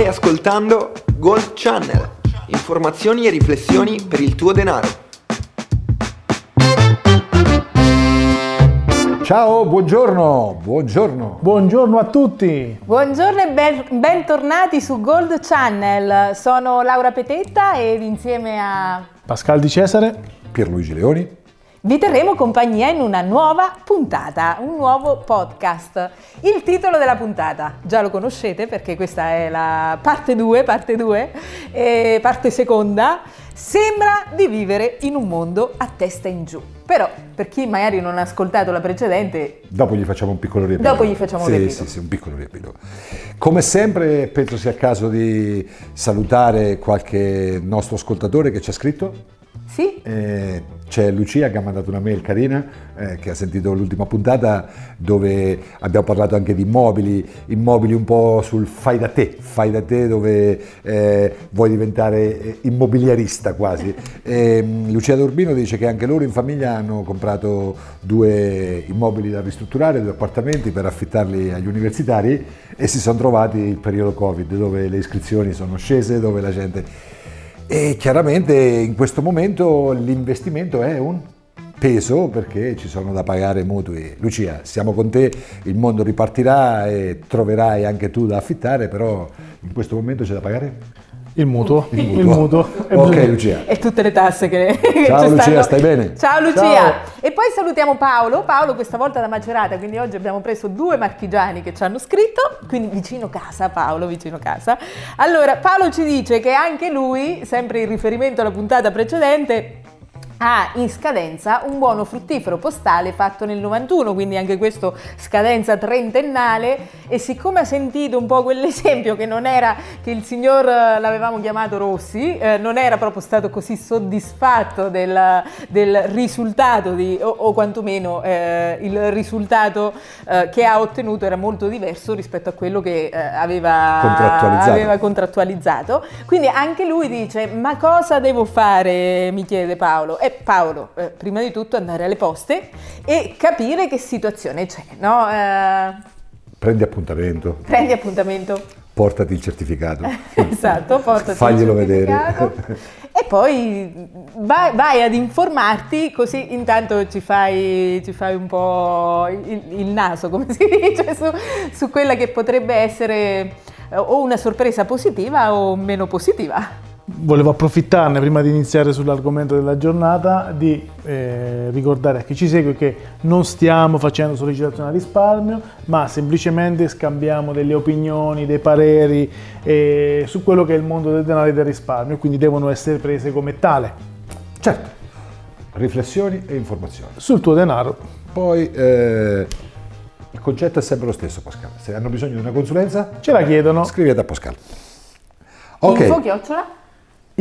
Stai ascoltando Gold Channel, informazioni e riflessioni per il tuo denaro. Ciao, buongiorno, buongiorno. Buongiorno a tutti. Buongiorno e ben, bentornati su Gold Channel. Sono Laura Petetta ed insieme a Pascal Di Cesare, Pierluigi Leoni. Vi terremo compagnia in una nuova puntata, un nuovo podcast. Il titolo della puntata, già lo conoscete perché questa è la parte 2, parte 2, eh, parte seconda, sembra di vivere in un mondo a testa in giù. Però, per chi magari non ha ascoltato la precedente... Dopo gli facciamo un piccolo riepilogo. Dopo gli facciamo sì, un riepilogo. Sì, sì, un piccolo riepilogo. Come sempre, penso sia il caso di salutare qualche nostro ascoltatore che ci ha scritto. Sì? Eh, c'è Lucia che ha mandato una mail carina, eh, che ha sentito l'ultima puntata, dove abbiamo parlato anche di immobili, immobili un po' sul fai da te, fai da te dove eh, vuoi diventare eh, immobiliarista quasi. E, Lucia D'Urbino dice che anche loro in famiglia hanno comprato due immobili da ristrutturare, due appartamenti per affittarli agli universitari e si sono trovati il periodo Covid dove le iscrizioni sono scese, dove la gente... E chiaramente in questo momento l'investimento è un peso perché ci sono da pagare mutui. Lucia, siamo con te, il mondo ripartirà e troverai anche tu da affittare, però in questo momento c'è da pagare? Il mutuo. Il mutuo. Il mutuo. E Ok Lucia. E tutte le tasse che, che Ciao, ci Lucia, stanno. stai bene? Ciao Lucia! Ciao. E poi salutiamo Paolo, Paolo questa volta da Macerata, quindi oggi abbiamo preso due marchigiani che ci hanno scritto, quindi vicino casa Paolo, vicino casa. Allora, Paolo ci dice che anche lui, sempre in riferimento alla puntata precedente, ha in scadenza un buono fruttifero postale fatto nel 91, quindi anche questo scadenza trentennale e siccome ha sentito un po' quell'esempio che non era che il signor eh, l'avevamo chiamato Rossi, eh, non era proprio stato così soddisfatto del, del risultato di, o, o quantomeno eh, il risultato eh, che ha ottenuto era molto diverso rispetto a quello che eh, aveva Contrattualizzato. aveva contrattualizzato. Quindi anche lui dice: Ma cosa devo fare? mi chiede Paolo. E Paolo, eh, prima di tutto andare alle poste e capire che situazione c'è, no? Eh, Prendi appuntamento, prendi appuntamento. portati il certificato. esatto, portati il Faglielo vedere. certificato. E poi vai, vai ad informarti, così intanto ci fai, ci fai un po' il, il naso, come si dice, su, su quella che potrebbe essere o una sorpresa positiva o meno positiva. Volevo approfittarne prima di iniziare sull'argomento della giornata di eh, ricordare a chi ci segue che non stiamo facendo sollecitazione al risparmio, ma semplicemente scambiamo delle opinioni, dei pareri eh, su quello che è il mondo del denaro e del risparmio, quindi devono essere prese come tale. Certo, riflessioni e informazioni. Sul tuo denaro. Poi eh, il concetto è sempre lo stesso, Pascal. Se hanno bisogno di una consulenza, Ce la chiedono scrivete a Pascal. Ok, Info chiocciola?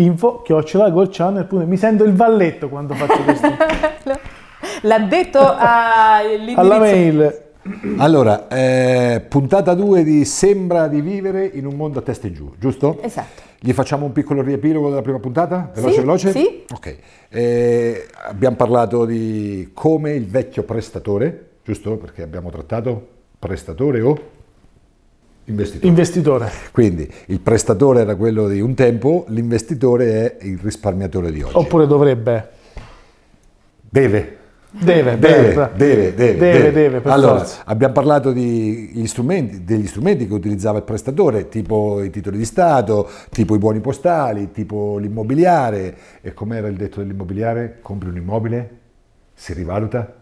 Info chiocciola goldchannel.it. Mi sento il valletto quando faccio questo. L'ha detto all'indirizzo. Alla mail allora, eh, puntata 2 di Sembra di vivere in un mondo a testa in giù, giusto? Esatto. Gli facciamo un piccolo riepilogo della prima puntata? Veloce, Sì, veloce? sì. Ok. Eh, abbiamo parlato di come il vecchio prestatore, giusto? Perché abbiamo trattato prestatore o investitore. investitore. Quindi il prestatore era quello di un tempo, l'investitore è il risparmiatore di oggi. Oppure dovrebbe. Deve. Deve, Deve, deve, deve, deve, deve, deve, per allora, forza. abbiamo parlato di gli strumenti, degli strumenti che utilizzava il prestatore, tipo i titoli di Stato, tipo i buoni postali, tipo l'immobiliare. E com'era il detto dell'immobiliare? Compri un immobile, si rivaluta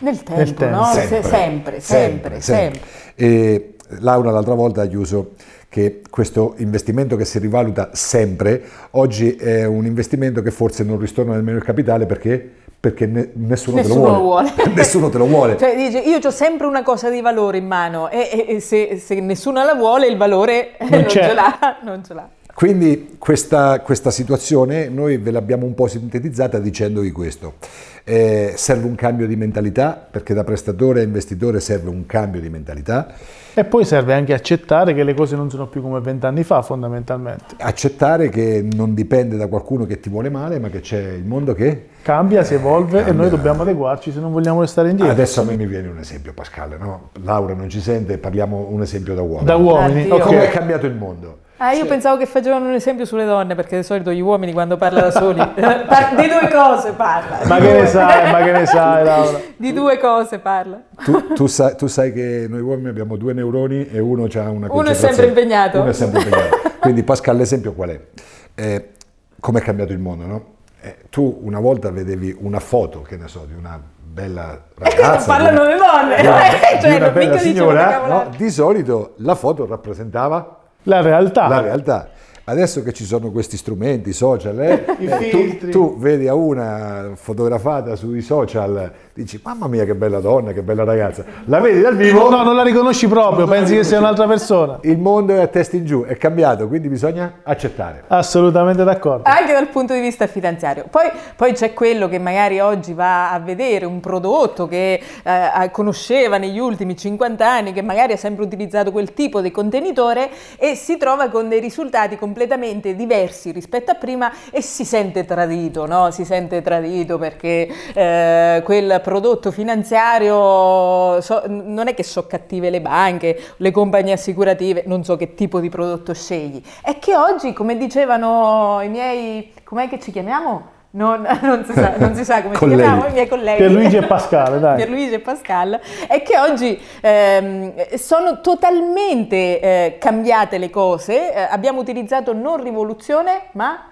Nel tempo, Nel tempo. no? Se- sempre, sempre, sempre, sempre. E Laura l'altra volta ha chiuso che questo investimento che si rivaluta sempre, oggi è un investimento che forse non ristorna nemmeno il capitale perché, perché ne- nessuno, Nessuno te lo lo vuole. vuole. nessuno te lo vuole. Cioè dice, io ho sempre una cosa di valore in mano e, e- e se, se nessuno la vuole il valore non, c'è. ce l'ha, non ce l'ha. Quindi questa, questa situazione noi ve l'abbiamo un po' sintetizzata dicendovi questo. Eh, serve un cambio di mentalità, perché da prestatore a investitore serve un cambio di mentalità. E poi serve anche accettare che le cose non sono più come vent'anni fa, fondamentalmente. Accettare che non dipende da qualcuno che ti vuole male, ma che c'è il mondo che... Cambia, si evolve e Cambia. noi dobbiamo adeguarci se non vogliamo restare indietro. Adesso a me mi viene un esempio, Pascal, no? Laura non ci sente, parliamo un esempio da uomo. Da uomini, Addio. ok. Come è cambiato il mondo? Ah, io pensavo che facevano un esempio sulle donne, perché di solito gli uomini quando parlano da soli, di due cose parla. Ma che ne sai, ma che ne sai, Laura? Di due cose parla. Tu, tu sai, tu sai che noi uomini abbiamo due neuroni e uno ha una Uno è sempre impegnato. Uno è sempre impegnato. Quindi Pascal, l'esempio qual è? Eh, Come è cambiato il mondo, no? Eh, tu una volta vedevi una foto, che ne so, di una bella E ragazza. non parlano di le donne, di una, eh, di cioè, una bella signora, no? di solito la foto rappresentava La realtà. la realtà. Adesso che ci sono questi strumenti social, eh, eh, tu, tu vedi a una fotografata sui social, dici mamma mia che bella donna, che bella ragazza, la vedi dal vivo, No, non la riconosci proprio, pensi che sia un'altra persona. il mondo è a testa in giù, è cambiato, quindi bisogna accettare. Assolutamente d'accordo. Anche dal punto di vista finanziario. Poi, poi c'è quello che magari oggi va a vedere un prodotto che eh, conosceva negli ultimi 50 anni, che magari ha sempre utilizzato quel tipo di contenitore e si trova con dei risultati completamente diversi rispetto a prima e si sente tradito, no? Si sente tradito perché eh, quel prodotto finanziario so- non è che so cattive le banche, le compagnie assicurative, non so che tipo di prodotto scegli. È che oggi, come dicevano i miei, com'è che ci chiamiamo? Non, non si, sa, non si sa come Colleghi. chiamiamo, i miei colleghi. Pierluigi e Pascale, dai. Pierluigi e Pascal, è che oggi ehm, sono totalmente eh, cambiate le cose. Eh, abbiamo utilizzato non rivoluzione, ma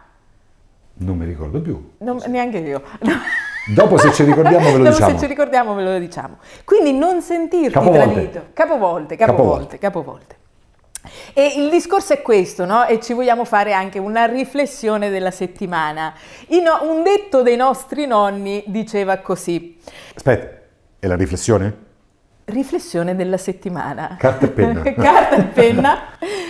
Non mi ricordo più. non- neanche io. Dopo se ci ricordiamo ve lo Dopo diciamo. se ci ricordiamo ve lo diciamo. Quindi non sentirti Capovolte. tradito. Capovolte, Capovolte. capovolte, capovolte. E il discorso è questo, no? E ci vogliamo fare anche una riflessione della settimana. No- un detto dei nostri nonni diceva così. Aspetta, è la riflessione? Riflessione della settimana. Carta e penna. Carta e penna.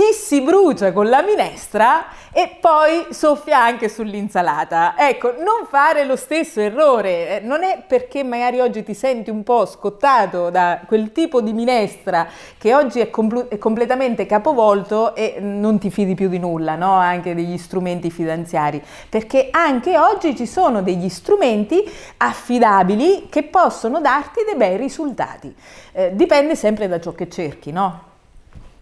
Chi si brucia con la minestra e poi soffia anche sull'insalata. Ecco, non fare lo stesso errore. Eh, Non è perché magari oggi ti senti un po' scottato da quel tipo di minestra che oggi è, complu- è completamente capovolto e non ti fidi più di nulla, no? Anche degli strumenti finanziari. Perché anche oggi ci sono degli strumenti affidabili che possono darti dei bei risultati. Eh, dipende sempre da ciò che cerchi, no?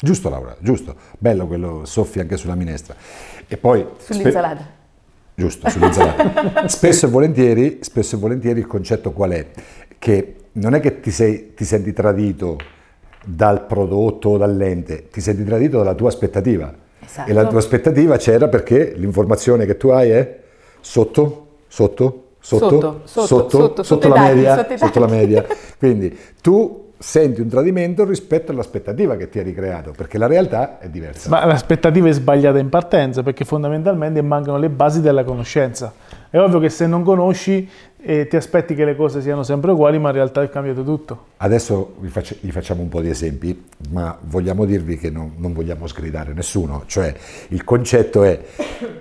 Giusto Laura, giusto. Bello quello, soffi anche sulla minestra. E poi... spe- Sull'insalata. Giusto, sull'insalata. spesso, e volentieri, spesso e volentieri il concetto qual è? Che non è che ti, sei- ti senti tradito dal prodotto o dall'ente, ti senti tradito dalla tua aspettativa. Esatto. E la tua aspettativa c'era perché l'informazione che tu hai è sotto, sotto, sotto, Sotto, sotto, sotto, sotto i la dati, media, sotto sotto la media. Quindi tu senti un tradimento rispetto all'aspettativa che ti eri creato, perché la realtà è diversa. Ma l'aspettativa è sbagliata in partenza perché fondamentalmente mancano le basi della conoscenza. È ovvio che se non conosci eh, ti aspetti che le cose siano sempre uguali, ma in realtà è cambiato tutto. Adesso vi, faccia- vi facciamo un po' di esempi, ma vogliamo dirvi che non, non vogliamo sgridare nessuno, cioè il concetto è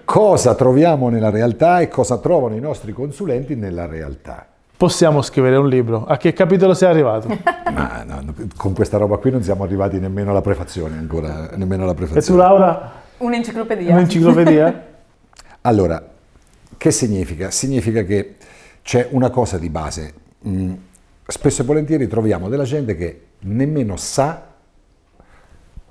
cosa troviamo nella realtà e cosa trovano i nostri consulenti nella realtà. Possiamo scrivere un libro. A che capitolo sei arrivato? Ma no, con questa roba qui non siamo arrivati nemmeno alla prefazione ancora, nemmeno alla E tu prefazione. Laura? Un'enciclopedia. Un'enciclopedia? Allora, che significa? Significa che c'è una cosa di base. Mm, spesso e volentieri troviamo della gente che nemmeno sa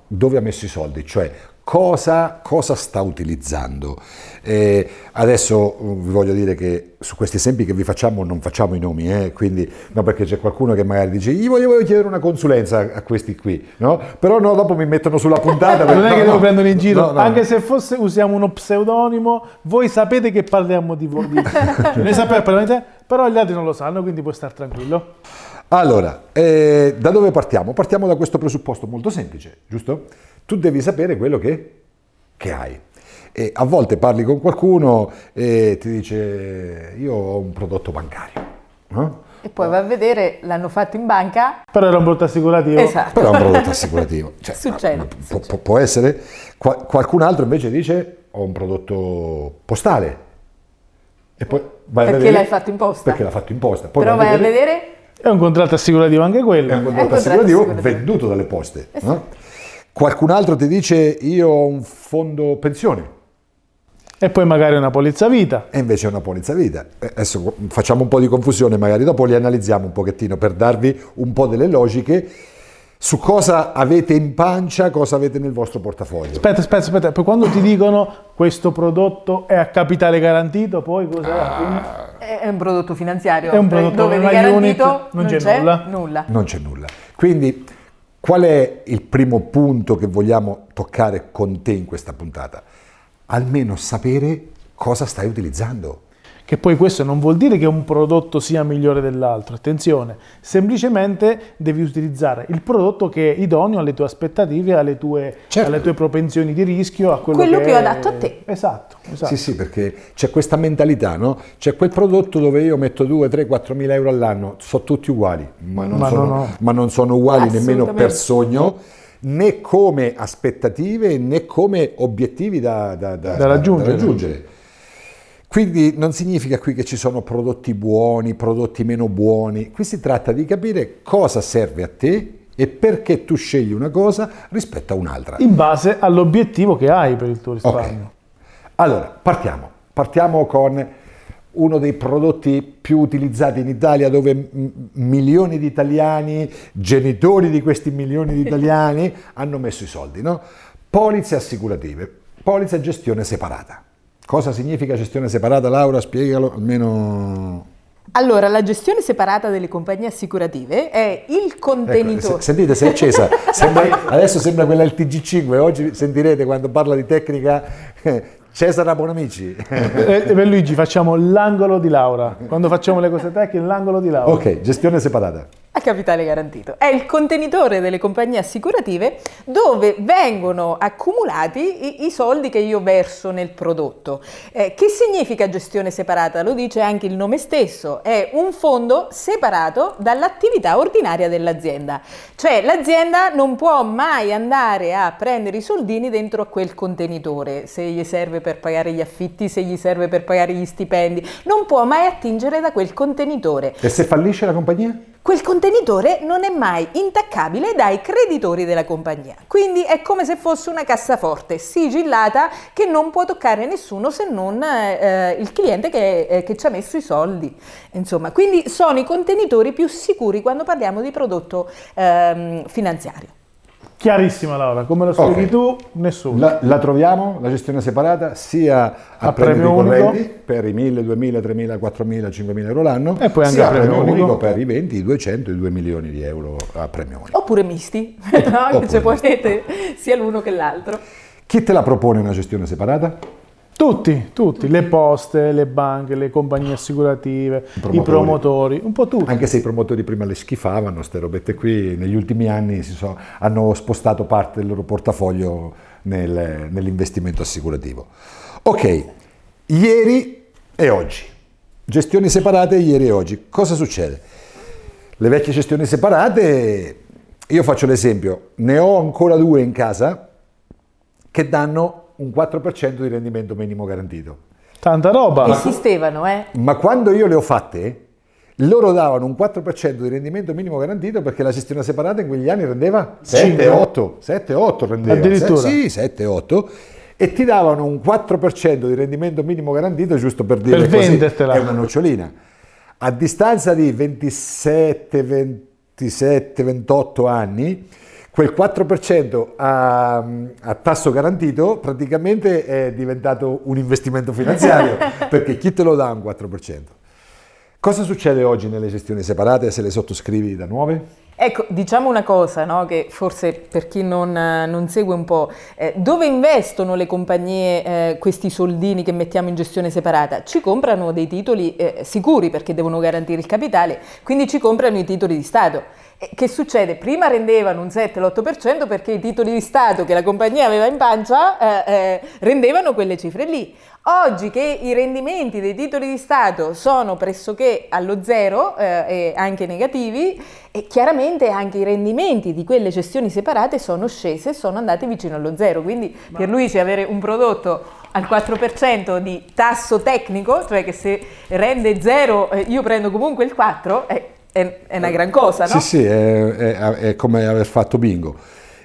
dove ha messo i soldi, cioè cosa, cosa sta utilizzando. Eh, adesso uh, vi voglio dire che su questi esempi che vi facciamo non facciamo i nomi, eh, quindi no perché c'è qualcuno che magari dice gli voglio, voglio chiedere una consulenza a questi qui, no? però no, dopo mi mettono sulla puntata. Non è che no, lo prendono in giro, anche se fosse usiamo uno pseudonimo, voi sapete che parliamo di voi. Cioè, noi sappiamo perfettamente, però gli altri non lo sanno, quindi puoi stare tranquillo. Allora, eh, da dove partiamo? Partiamo da questo presupposto molto semplice, giusto? Tu devi sapere quello che, che hai. E a volte parli con qualcuno e ti dice io ho un prodotto bancario, no? E poi va a vedere, l'hanno fatto in banca. Però era un prodotto assicurativo. Esatto. però è un prodotto assicurativo. Cioè, Succede, può, può- può essere. Qua- qualcun altro invece dice ho un prodotto postale. E poi vai a Perché vedere- l'hai fatto in posta. Perché l'ha fatto in posta. Poi Però vai a vedere È un contratto assicurativo anche quello. è un contratto contratto assicurativo assicurativo. venduto dalle poste. no? Qualcun altro ti dice io ho un fondo pensione E poi magari una polizza vita. e invece è una polizza vita. Eh, Adesso facciamo un po' di confusione, magari dopo li analizziamo un pochettino per darvi un po' delle logiche su cosa avete in pancia, cosa avete nel vostro portafoglio. Aspetta, aspetta, aspetta, poi quando ti dicono questo prodotto è a capitale garantito, poi cosa Ah. È un prodotto finanziario. È un prodotto dove di garantito unit, non c'è nulla. nulla. Non c'è nulla. Quindi qual è il primo punto che vogliamo toccare con te in questa puntata? Almeno sapere cosa stai utilizzando. Che poi questo non vuol dire che un prodotto sia migliore dell'altro, attenzione, semplicemente devi utilizzare il prodotto che è idoneo alle tue aspettative, alle tue, Certo. alle tue propensioni di rischio, a quello, Quello che più è- adatto a te. Esatto, esatto. Sì, sì, perché c'è questa mentalità, no? C'è quel prodotto dove io metto 2, 3, 4 mila euro all'anno, sono tutti uguali, ma non, Ma sono, no, no. ma non sono uguali nemmeno per sogno, né come aspettative né come obiettivi da, da- da- Da raggiungere. raggiungere. Quindi non significa qui che ci sono prodotti buoni, prodotti meno buoni, qui si tratta di capire cosa serve a te e perché tu scegli una cosa rispetto a un'altra. In base all'obiettivo che hai per il tuo risparmio. Allora, partiamo. Partiamo con uno dei prodotti più utilizzati in Italia dove m- milioni di italiani, genitori di questi milioni di italiani hanno messo i soldi, no? Polizze assicurative, polizza gestione separata. Cosa significa gestione separata, Laura? Spiegalo almeno. Allora, la gestione separata delle compagnie assicurative è il Ecco, contenitore. se- sentite, si è accesa. Sembra- adesso sembra quella del TG5. Oggi sentirete quando parla di tecnica Cesare Bonamici. E, e per Luigi facciamo l'angolo di Laura. Quando facciamo le cose tecniche, l'angolo di Laura. Ok, gestione separata. A capitale garantito. È il contenitore delle compagnie assicurative dove vengono accumulati i, i soldi che io verso nel prodotto. Eh, che significa gestione separata? Lo dice anche il nome stesso, è un fondo separato dall'attività ordinaria dell'azienda. Cioè l'azienda non può mai andare a prendere i soldini dentro a quel contenitore, se gli serve per pagare gli affitti, se gli serve per pagare gli stipendi, non può mai attingere da quel contenitore. E se fallisce la compagnia? Quel contenitore non è mai intaccabile dai creditori della compagnia, quindi è come se fosse una cassaforte sigillata che non può toccare nessuno se non eh, il cliente che, eh, che ci ha messo i soldi. Insomma, quindi sono i contenitori più sicuri quando parliamo di prodotto ehm, finanziario. Chiarissima Laura, come lo spieghi Ok. tu, nessuno. La, la troviamo, la gestione separata, sia a, A premi premio unico. per i 1000, 2000, 3000, 4000, 5000 euro l'anno E poi anche sia a premio unico. per i 20, i 200 e i 2 milioni di euro a premio unico. Oppure misti, no? Oppure che ci può essere sia l'uno che l'altro. Chi te la propone una gestione separata? Tutti, tutti, le poste, le banche, le compagnie assicurative, i promotori. promotori, un po' tutti. Anche se i promotori prima le schifavano, ste robette qui, negli ultimi anni si so- hanno spostato parte del loro portafoglio nel- nell'investimento assicurativo. Ok, ieri e oggi. Gestioni separate ieri e oggi. Cosa succede? Le vecchie gestioni separate, io faccio l'esempio, ne ho ancora due in casa che danno un 4% di rendimento minimo garantito. Tanta roba. Esistevano, eh? Ma quando io le ho fatte, loro davano un 4% di rendimento minimo garantito perché la gestione separata in quegli anni rendeva 7-8, 7-8 rendeva. Addirittura? Se- Sì, 7-8. E ti davano un 4% di rendimento minimo garantito giusto per dire Per così, vendertela. è una nocciolina. A distanza di 27, 27, 28 anni, quel 4% a, a tasso garantito praticamente è diventato un investimento finanziario, perché chi te lo dà un 4%? Cosa succede oggi nelle gestioni separate se le sottoscrivi da nuove? Ecco, diciamo una cosa, no, che forse per chi non, non segue un po', eh, dove investono le compagnie eh, questi soldini che mettiamo in gestione separata? Ci comprano dei titoli eh, sicuri perché devono garantire il capitale, quindi ci comprano i titoli di Stato. Che succede? Prima rendevano un 7-8% perché i titoli di Stato che la compagnia aveva in pancia eh, eh, rendevano quelle cifre lì. Oggi che i rendimenti dei titoli di Stato sono pressoché allo zero eh, e anche negativi, e chiaramente anche i rendimenti di quelle gestioni separate sono scese e sono andati vicino allo zero. Quindi per Luigi avere un prodotto al 4% di tasso tecnico, cioè che se rende zero eh, io prendo comunque il 4, è, è- è una gran cosa, no? Sì, sì, è, è- è come aver fatto bingo.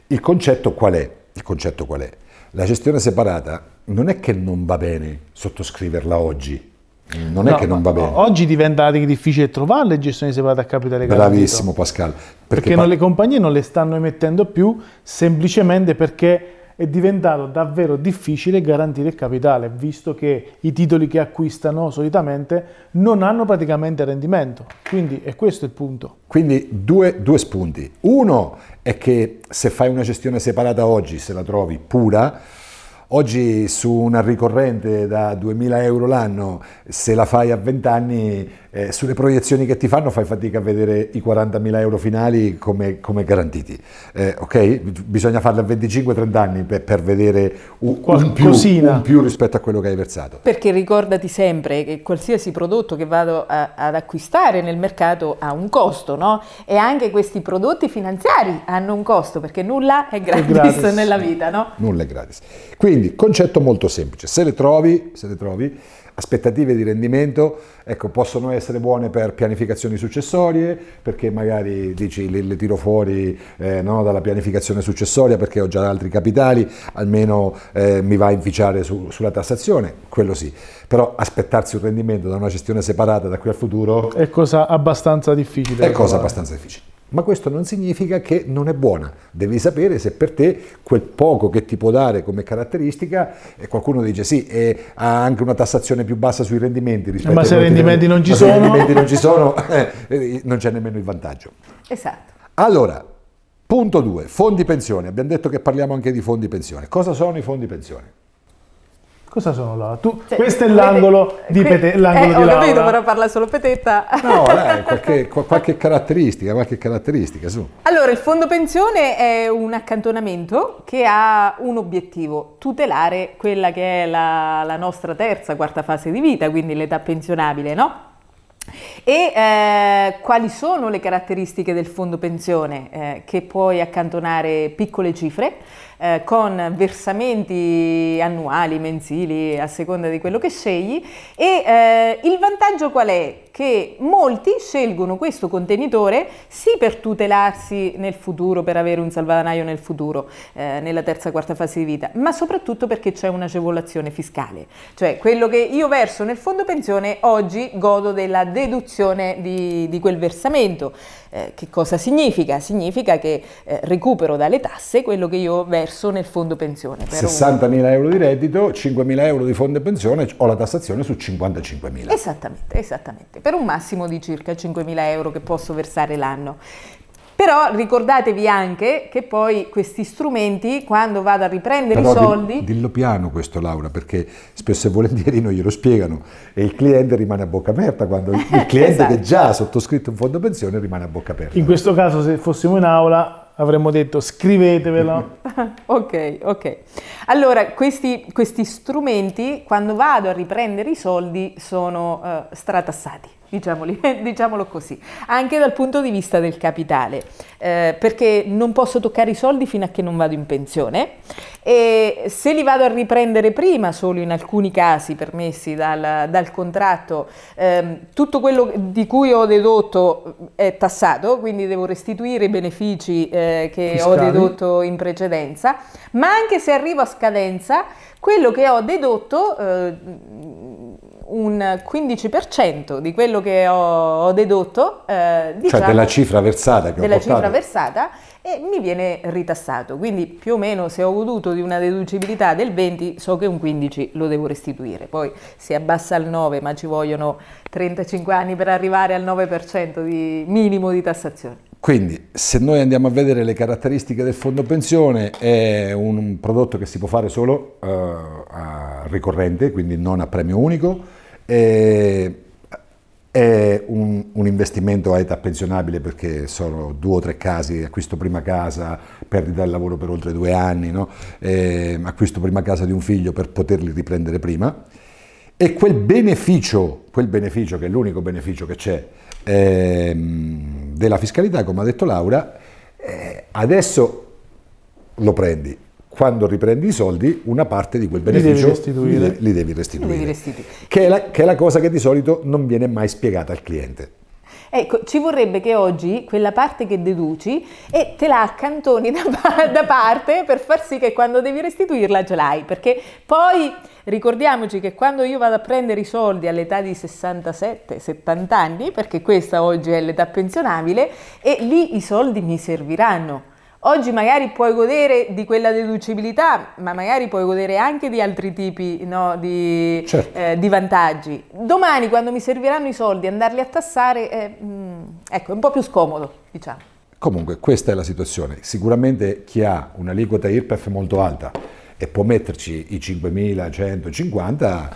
Il concetto qual è? Il concetto qual è? La gestione separata non è che non va bene sottoscriverla oggi, Non è No, che non va bene. Oggi diventa anche difficile trovare le gestioni separate a capitale garantito. Bravissimo Pascal. Perché, pa- non- le compagnie non le stanno emettendo più semplicemente perché è diventato davvero difficile garantire il capitale, visto che i titoli che acquistano solitamente non hanno praticamente rendimento. Quindi è questo il punto. Quindi due, due spunti. Uno è che se fai una gestione separata oggi, se la trovi pura, oggi su una ricorrente da 2000 euro l'anno, se la fai a 20 anni, eh, sulle proiezioni che ti fanno fai fatica a vedere i 40.000 euro finali come, come garantiti. Eh, ok? Bisogna farli a 25-30 anni per, per vedere un, un più, un più rispetto a quello che hai versato. Perché ricordati sempre che qualsiasi prodotto che vado a- ad acquistare nel mercato ha un costo, no? E anche questi prodotti finanziari hanno un costo, perché nulla è gratis, gratis. nella vita, no? nulla è gratis. Quindi, concetto molto semplice, se le trovi, se le trovi aspettative di rendimento, ecco, possono essere buone per pianificazioni successorie, perché magari dici le, le tiro fuori eh, no, dalla pianificazione successoria perché ho già altri capitali, almeno eh, mi va a inficiare su- sulla tassazione, quello sì. Però aspettarsi un rendimento da una gestione separata da qui al futuro È cosa abbastanza difficile. è cosa trovare. abbastanza difficile. Ma questo non significa che non è buona. Devi sapere se per te quel poco che ti può dare come caratteristica, e qualcuno dice sì, e ha anche una tassazione più bassa sui rendimenti rispetto Ma se i rendimenti non ci ma se i sono? rendimenti non ci sono, eh, non c'è nemmeno il vantaggio. Esatto. Allora, punto 2, fondi pensione. Abbiamo detto che parliamo anche di fondi pensione. Cosa sono i fondi pensione? Cosa sono là? Tu, Cioè, questo è vede- l'angolo di, que- Pete- l'angolo eh, di ho Laura. capito, però parla solo Petetta. No, dai, qualche, qualche caratteristica, qualche caratteristica, su. Allora, il fondo pensione è un accantonamento che ha un obiettivo, tutelare quella che è la, la nostra terza, quarta fase di vita, quindi l'età pensionabile, no? E eh, quali sono le caratteristiche del fondo pensione? Eh, che puoi accantonare piccole cifre eh, con versamenti annuali, mensili, a seconda di quello che scegli. E eh, il vantaggio qual è? Che molti scelgono questo contenitore sì per tutelarsi nel futuro, per avere un salvadanaio nel futuro, eh, nella terza quarta fase di vita, ma soprattutto perché c'è un'agevolazione fiscale. Cioè quello che io verso nel fondo pensione oggi godo della deduzione di, di quel versamento. Eh, che cosa significa? Significa che eh, recupero dalle tasse quello che io verso nel fondo pensione. per un- 60.000 euro di reddito, 5.000 euro di fondo pensione, ho la tassazione su 55.000. Esattamente, esattamente, per un massimo di circa 5.000 euro che posso versare l'anno. Però ricordatevi anche che poi questi strumenti, quando vado a riprendere Però i di- soldi, dillo piano questo Laura, perché spesso e volentieri non glielo spiegano e il cliente rimane a bocca aperta quando il cliente Esatto. che già ha sottoscritto un fondo pensione rimane a bocca aperta. In questo caso, se fossimo in aula, avremmo detto scrivetevelo. ok, ok. Allora, questi, questi strumenti, quando vado a riprendere i soldi, sono eh, stratassati, diciamolo così, anche dal punto di vista del capitale, eh, perché non posso toccare i soldi fino a che non vado in pensione e se li vado a riprendere prima, solo in alcuni casi permessi dal, dal contratto, ehm, tutto quello di cui ho dedotto è tassato, quindi devo restituire i benefici eh, che ho Fiscali. dedotto in precedenza, ma anche se arrivo a scadenza, quello che ho dedotto, eh, un 15% di quello che ho, ho dedotto, eh, Cioè diciamo, della cifra versata che della ho portato. cifra versata e mi viene ritassato. Quindi più o meno se ho goduto di una deducibilità del 20, so che un 15 lo devo restituire. Poi si abbassa al 9, ma ci vogliono 35 anni per arrivare al 9% di minimo di tassazione. Quindi, se noi andiamo a vedere le caratteristiche del fondo pensione, è un prodotto che si può fare solo eh, a ricorrente, quindi non a premio unico, e è un, un investimento a età pensionabile perché sono due o tre casi, acquisto prima casa, perdita del lavoro per oltre due anni, no? Eh, acquisto prima casa di un figlio per poterli riprendere prima. E quel beneficio, quel beneficio che è l'unico beneficio che c'è ehm, della fiscalità, come ha detto Laura, eh, adesso lo prendi. Quando riprendi i soldi, una parte di quel Li devi beneficio restituire. li de- li devi restituire. Li devi restituire. Che, è la, che è la cosa che di solito non viene mai spiegata al cliente. Ecco, ci vorrebbe che oggi quella parte che deduci e te la accantoni da, da parte per far sì che quando devi restituirla ce l'hai, perché poi ricordiamoci che quando io vado a prendere i soldi all'età di 67-70 anni, perché questa oggi è l'età pensionabile, e lì i soldi mi serviranno. Oggi magari puoi godere di quella deducibilità, ma magari puoi godere anche di altri tipi no, di, Certo. eh, di vantaggi. Domani, quando mi serviranno i soldi, andarli a tassare, è, mm, ecco, è un po' più scomodo, diciamo. Comunque questa è la situazione. Sicuramente chi ha un'aliquota IRPEF molto alta e può metterci i 5.150,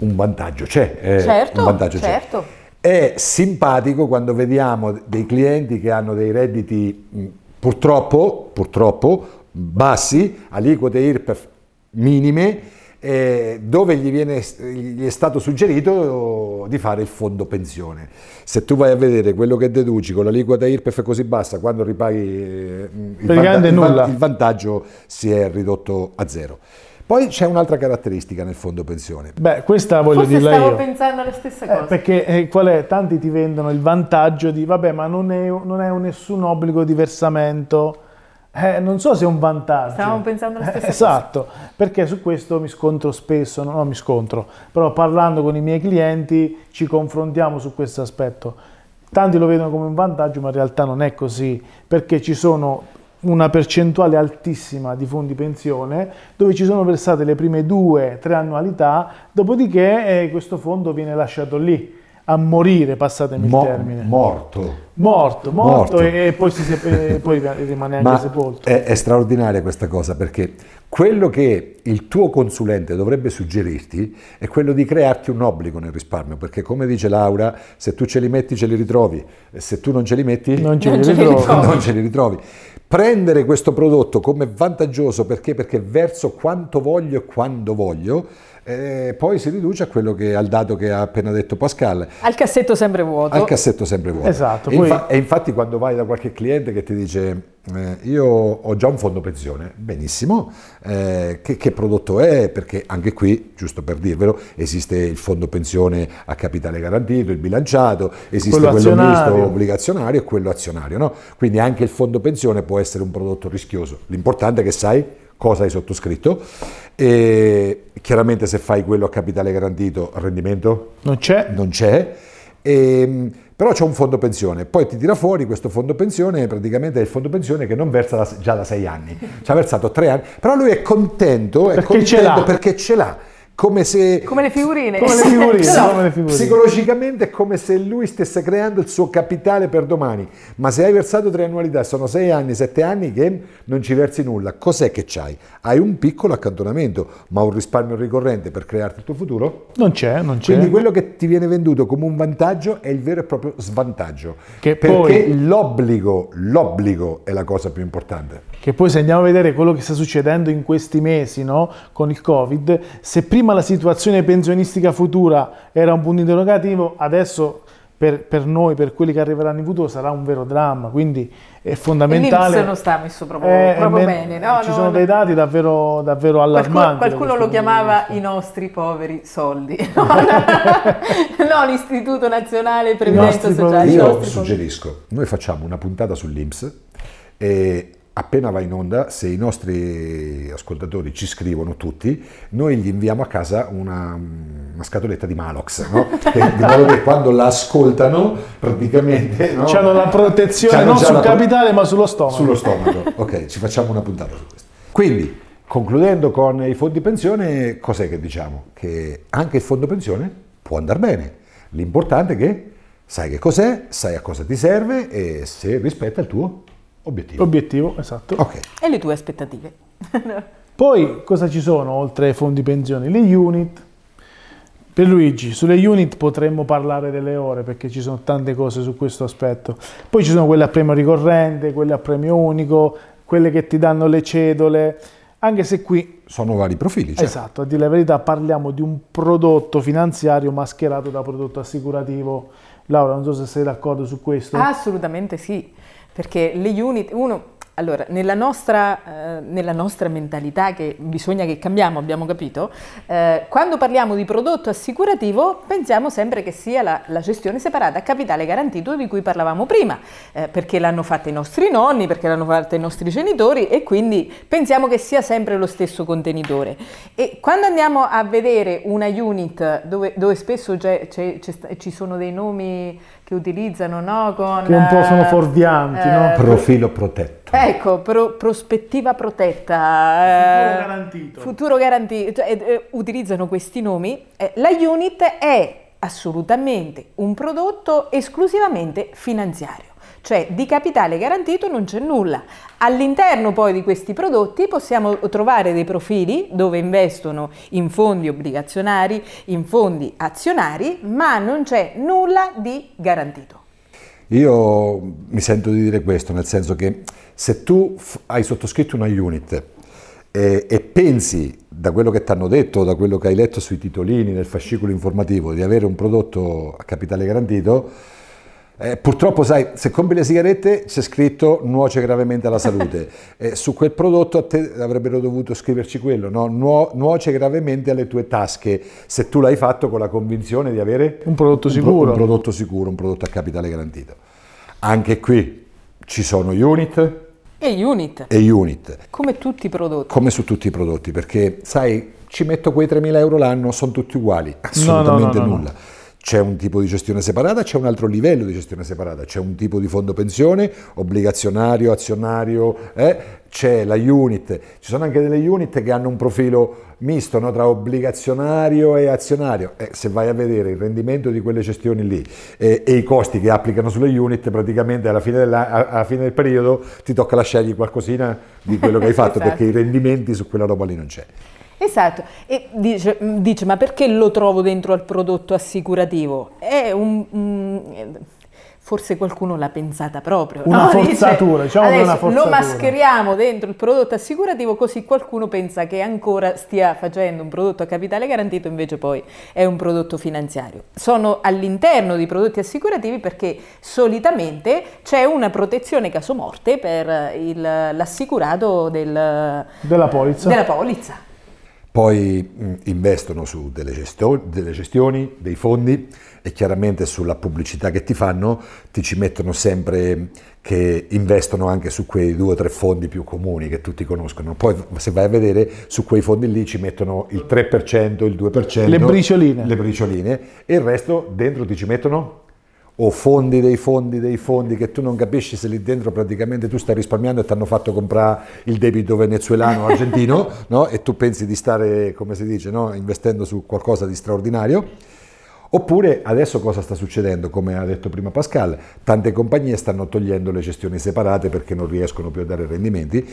un vantaggio c'è. eh, Certo, un vantaggio c'è. certo. È simpatico quando vediamo dei clienti che hanno dei redditi mh, purtroppo, purtroppo bassi, aliquote IRPEF minime, eh, dove gli, viene, gli è stato suggerito di fare il fondo pensione. Se tu vai a vedere quello che deduci con l'aliquota IRPEF così bassa, quando ripaghi eh, il, Praticamente il nulla. il vantaggio si è ridotto a zero. Poi c'è un'altra caratteristica nel fondo pensione. Beh, questa voglio Forse dirla stavo io. pensando alla stessa Eh, cosa. perché eh, qual è? Tanti ti vendono il vantaggio di vabbè, ma non è, non è un nessun obbligo di versamento. Eh, non so se è un vantaggio. Stavamo pensando alla Eh, stessa esatto, perché su questo mi scontro spesso, no, no, mi scontro, però parlando con i miei clienti ci confrontiamo su questo aspetto. Tanti lo vedono come un vantaggio, ma in realtà non è così, perché ci sono una percentuale altissima di fondi pensione dove ci sono versate le prime due, tre annualità, dopodiché eh, questo fondo viene lasciato lì a morire, passatemi Mo- il termine. morto. morto, morto, Morto. E, e poi, si e poi rimane anche Ma sepolto. è, è straordinaria questa cosa perché quello che il tuo consulente dovrebbe suggerirti è quello di crearti un obbligo nel risparmio, perché come dice Laura, se tu ce li metti ce li ritrovi, se tu non ce li metti Non ce Non li ce li ritrovo. ritrovo. non ce li ritrovi. Prendere questo prodotto come vantaggioso perché? Perché verso quanto voglio e quando voglio, eh, poi si riduce a quello che al dato che ha appena detto Pascal, Al cassetto sempre vuoto. al cassetto sempre vuoto. Esatto, E, poi- infa- e infatti quando vai da qualche cliente che ti dice eh, io ho già un fondo pensione, benissimo, eh, che, che prodotto è? Perché anche qui, giusto per dirvelo, esiste il fondo pensione a capitale garantito, il bilanciato, esiste Quello quello, misto obbligazionario e quello azionario, no? Quindi anche il fondo pensione può essere un prodotto rischioso. L'importante è che sai cosa hai sottoscritto e chiaramente se fai quello a capitale garantito rendimento Non c'è? non c'è, ehm, però c'è un fondo pensione, poi ti tira fuori questo fondo pensione, praticamente è il fondo pensione che non versa da- già da sei anni, ci ha versato tre anni, però lui è contento, è Perché contento ce perché ce l'ha, come se... Come le figurine. Come le figurine, Ce l'ho. come le figurine. Psicologicamente è come se lui stesse creando il suo capitale per domani, ma se hai versato tre annualità, sono sei anni, sette anni che non ci versi nulla, cos'è che c'hai? Hai un piccolo accantonamento, ma un risparmio ricorrente per crearti il tuo futuro? Non c'è, non c'è. Quindi quello che ti viene venduto come un vantaggio è il vero e proprio svantaggio. Che perché poi- l'obbligo, l'obbligo è la cosa più importante. Che poi se andiamo a vedere quello che sta succedendo in questi mesi no, con il Covid, se prima la situazione pensionistica futura era un punto interrogativo, adesso per, per noi, per quelli che arriveranno in futuro, sarà un vero dramma. Quindi è fondamentale. l'Inps non sta messo proprio, Eh, proprio eh, bene. no? ci No, sono no. dei dati davvero, davvero Qualcuno, allarmanti. qualcuno questo lo chiamava i nostri poveri soldi, no, l'Istituto Nazionale Previdenza Sociale. i Io nostri poveri- suggerisco, noi facciamo una puntata sull'Inps e appena va in onda, se i nostri ascoltatori ci scrivono tutti, noi gli inviamo a casa una, una scatoletta di Malox, no? Che- di modo che quando la ascoltano praticamente... No? C'hanno la protezione C'hanno non sul la pro- capitale ma sullo stomaco. Sullo stomaco, ok, ci facciamo una puntata su questo. Quindi, concludendo con i fondi pensione, cos'è che diciamo? Che anche il fondo pensione può andare bene. L'importante è che sai che cos'è, sai a cosa ti serve e se rispetta il tuo obiettivo. Obiettivo, esatto. Ok, E le tue aspettative. Poi cosa ci sono oltre ai fondi pensioni? Le unit. Per Luigi, sulle unit potremmo parlare delle ore perché ci sono tante cose su questo aspetto. Poi ci sono quelle a premio ricorrente, quelle a premio unico, quelle che ti danno le cedole, anche se qui, sono vari profili. certo. esatto, a dire la verità, parliamo di un prodotto finanziario mascherato da prodotto assicurativo. Laura, non so se sei d'accordo su questo. Assolutamente sì, perché le unit, uno allora, nella nostra, eh, nella nostra, mentalità che bisogna che cambiamo, abbiamo capito, eh, quando parliamo di prodotto assicurativo pensiamo sempre che sia la, la, gestione separata a capitale garantito di cui parlavamo prima, eh, perché l'hanno fatta i nostri nonni, perché l'hanno fatta i nostri genitori e quindi pensiamo che sia sempre lo stesso contenitore. E quando andiamo a vedere una unit dove, dove spesso c'è, c'è, c'è, ci sono dei nomi che utilizzano, no? Con, che un po' sono fuorvianti, eh, no? Profilo protetto. Ecco, pro, prospettiva protetta. Futuro eh, garantito. Futuro garantito. Cioè, eh, utilizzano questi nomi. Eh, la unit è assolutamente un prodotto esclusivamente finanziario cioè di capitale garantito non c'è nulla. All'interno poi di questi prodotti possiamo trovare dei profili dove investono in fondi obbligazionari, in fondi azionari, ma non c'è nulla di garantito. Io mi sento di dire questo, nel senso che se tu hai sottoscritto una unit e, e pensi da quello che ti hanno detto, da quello che hai letto sui titolini, nel fascicolo informativo, di avere un prodotto a capitale garantito, eh, purtroppo, sai, se compri le sigarette c'è scritto nuoce gravemente alla salute. Eh, su quel prodotto a te avrebbero dovuto scriverci quello, no? Nuo- nuoce gravemente alle tue tasche, se tu l'hai fatto con la convinzione di avere un prodotto sicuro. Un, pro- un prodotto sicuro, un prodotto a capitale garantito. Anche qui ci sono unit. E unit. E unit. Come tutti i prodotti. Come su tutti i prodotti, perché sai, ci metto quei 3.000 euro l'anno, sono tutti uguali, assolutamente no, no, no, nulla c'è un tipo di gestione separata, c'è un altro livello di gestione separata, c'è un tipo di fondo pensione, obbligazionario, azionario, eh? c'è la unit, ci sono anche delle unit che hanno un profilo misto no? tra obbligazionario e azionario. Eh, se vai a vedere il rendimento di quelle gestioni lì eh, e i costi che applicano sulle unit, praticamente alla fine, della, alla fine del periodo ti tocca lasciargli qualcosina di quello che hai fatto, esatto. perché i rendimenti su quella roba lì non c'è. Esatto, e dice, mm, dice, ma perché lo trovo dentro al prodotto assicurativo? È un... un forse qualcuno l'ha pensata proprio. Una no? forzatura, dice, diciamo una forzatura. Lo mascheriamo dentro il prodotto assicurativo così qualcuno pensa che ancora stia facendo un prodotto a capitale garantito, invece poi è un prodotto finanziario. Sono all'interno di prodotti assicurativi perché solitamente c'è una protezione caso morte per il, l'assicurato del, della polizza. Della polizza poi investono su delle, gestio- delle, gestioni, dei fondi e chiaramente sulla pubblicità che ti fanno ti ci mettono sempre che investono anche su quei due o tre fondi più comuni che tutti conoscono. Poi se vai a vedere su quei fondi lì ci mettono il 3%, il 2%, le bricioline, le bricioline. E il resto dentro ti ci mettono o fondi dei fondi dei fondi che tu non capisci se lì dentro praticamente tu stai risparmiando e ti hanno fatto comprare il debito venezuelano o argentino no? e tu pensi di stare, come si dice, no? investendo su qualcosa di straordinario. Oppure adesso cosa sta succedendo? Come ha detto prima Pascal, tante compagnie stanno togliendo le gestioni separate perché non riescono più a dare rendimenti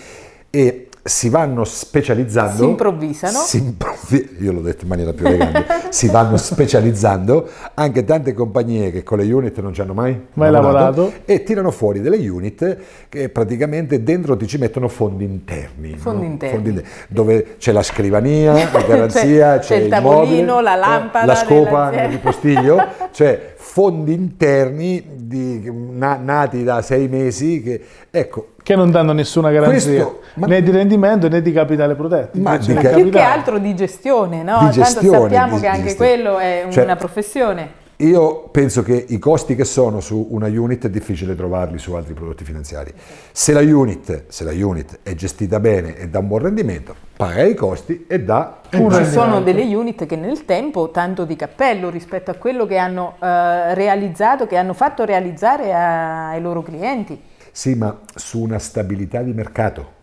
e si vanno specializzando. Si improvvisano. Si improvvi- io l'ho detto in maniera più elegante. si vanno specializzando. Anche tante compagnie che con le unit non ci hanno mai, mai lavorato, lavorato, e tirano fuori delle unit che praticamente dentro ti ci mettono fondi interni. Fondi, no? interni. fondi interni. Dove c'è la scrivania, la garanzia, c'è, c'è, il tavolino, la lampada, la scopa nel ripostiglio, cioè fondi interni di, na, nati da sei mesi che, ecco, che non danno nessuna garanzia Questo, ma, né di rendimento né di capitale protetto. Ma di ca- più che altro di gestione, no? Di gestione, Tanto sappiamo di, che anche quello è cioè, una professione. Io penso che i costi che sono su una unit è difficile trovarli su altri prodotti finanziari. Se la unit, se la unit è gestita bene e dà un buon rendimento, paga i costi e dà un. Ci sono delle unit che nel tempo tanto di cappello rispetto a quello che hanno eh, realizzato, che hanno fatto realizzare ai loro clienti. Sì, ma su una stabilità di mercato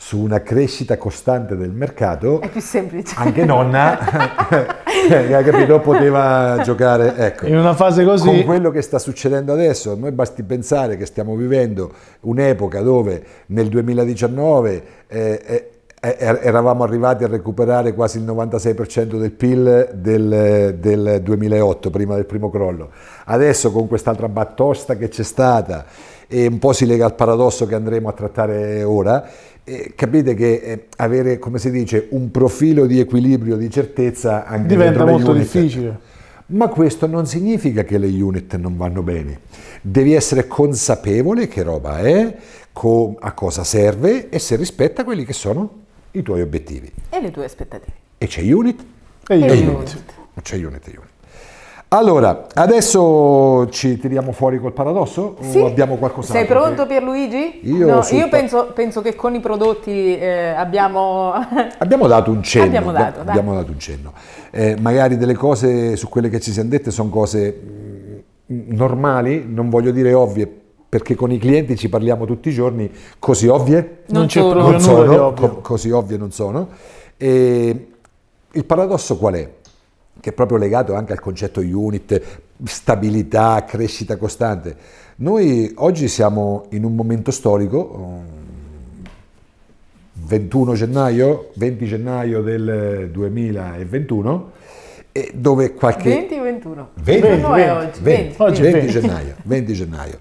su una crescita costante del mercato, è più semplice. Anche nonna, eh, capito, poteva giocare. Ecco, in una fase così. Con quello che sta succedendo adesso, noi basti pensare che stiamo vivendo un'epoca dove nel 2019 eh, eh, eravamo arrivati a recuperare quasi il 96% del PIL del, del 2008, prima del primo crollo. Adesso con quest'altra battosta che c'è stata, e un po' si lega al paradosso che andremo a trattare ora, eh, capite che eh, avere, come si dice, un profilo di equilibrio, di certezza anche diventa molto unit, difficile. Ma questo non significa che le unit non vanno bene. Devi essere consapevole che roba è, a cosa serve e se rispetta quelli che sono i tuoi obiettivi. E le tue aspettative. E c'è unit E io e no. unit. C'è unit e unit. Allora, adesso ci tiriamo fuori col paradosso Sì? o abbiamo qualcos'altro? Sei pronto che- Pierluigi? Io No, io penso, penso che con i prodotti eh, abbiamo... Abbiamo dato un cenno. Abbiamo dato, dai. abbiamo dato un cenno. Eh, magari delle cose su quelle che ci siamo dette sono cose mm, normali, non voglio dire ovvie, perché con i clienti ci parliamo tutti i giorni, così ovvie Non c'è solo. proprio non nulla di sono, ovvio. co- così ovvie non sono. E il paradosso qual è? Che è proprio legato anche al concetto unit, stabilità, crescita costante. Noi oggi siamo in un momento storico, um, 21 gennaio, 20 gennaio del 2021, e dove qualche... 20 o 21? 20, Che giorno è 20, oggi? 20, Oggi è 20 20. gennaio, 20 gennaio.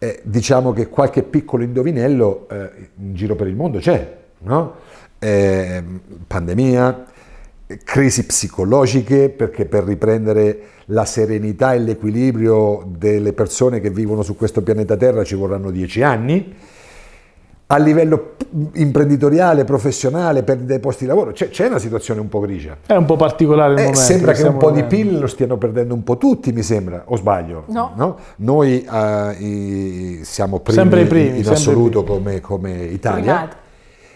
Eh, diciamo che qualche piccolo indovinello eh, in giro per il mondo c'è, no? Eh, pandemia, crisi psicologiche, perché per riprendere la serenità e l'equilibrio delle persone che vivono su questo pianeta Terra ci vorranno dieci anni. A livello imprenditoriale, professionale, perdita dei posti di lavoro, c'è, c'è una situazione un po' grigia. È un po' particolare il Eh, momento. sembra che un po' di. PIL lo stiano perdendo un po' tutti, mi sembra, o sbaglio? No. Noi eh, i- siamo primi, Sempre i primi, in assoluto primi. come, come Italia. Primati.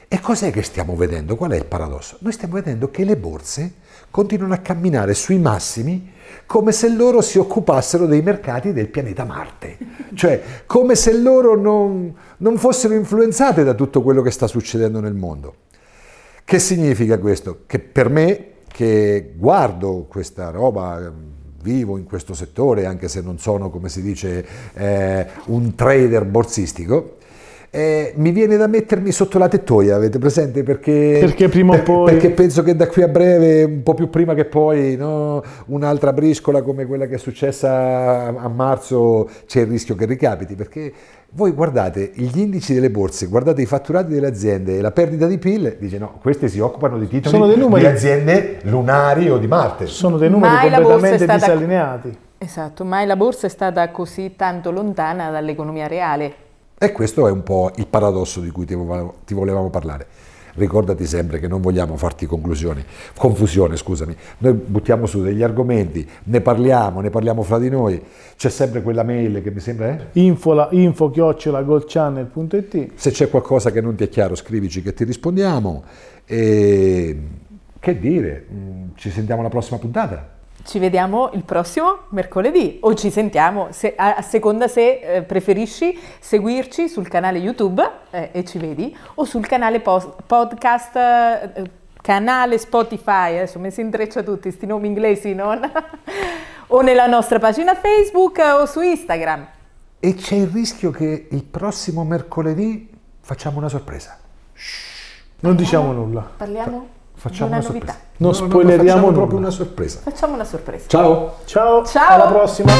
E cos'è che stiamo vedendo? Qual è il paradosso? Noi stiamo vedendo che le borse continuano a camminare sui massimi come se loro si occupassero dei mercati del pianeta Marte, cioè come se loro non, non fossero influenzate da tutto quello che sta succedendo nel mondo. Che significa questo? Che per me, che guardo questa roba, vivo in questo settore, anche se non sono, come si dice, eh, un trader borsistico, eh, mi viene da mettermi sotto la tettoia, avete presente? Perché, Perché prima o per- poi- Perché penso che da qui a breve, un po' più prima che poi, no, un'altra briscola come quella che è successa a, a marzo, c'è il rischio che ricapiti, perché voi guardate gli indici delle borse, guardate i fatturati delle aziende e la perdita di PIL, dice no, queste si occupano di titoli Sono dei numeri- di aziende lunari o di Marte. Sono dei numeri Mai completamente stata- disallineati. Esatto, mai la borsa è stata così tanto lontana dall'economia reale. E questo è un po' il paradosso di cui ti volevamo, ti volevamo parlare. Ricordati sempre che non vogliamo farti confusione, scusami. Noi buttiamo su degli argomenti, ne parliamo, ne parliamo fra di noi. C'è sempre quella mail che mi sembra è. La- info chiocciola goldchannel.it Se c'è qualcosa che non ti è chiaro, scrivici che ti rispondiamo. E che dire, mm, ci sentiamo alla prossima puntata. Ci vediamo il prossimo mercoledì o ci sentiamo se- a, a seconda se eh, preferisci seguirci sul canale YouTube eh, e ci vedi o sul canale pos- podcast, eh, canale Spotify, adesso mi si intreccia tutti questi nomi inglesi, non? o nella nostra pagina Facebook eh, o su Instagram. E c'è il rischio che il prossimo mercoledì facciamo una sorpresa. Non diciamo nulla. Parliamo Facciamo una, una sorpresa. Non no, spoileriamo no, proprio una sorpresa. Facciamo una sorpresa. Ciao. Ciao. Ciao. Alla prossima.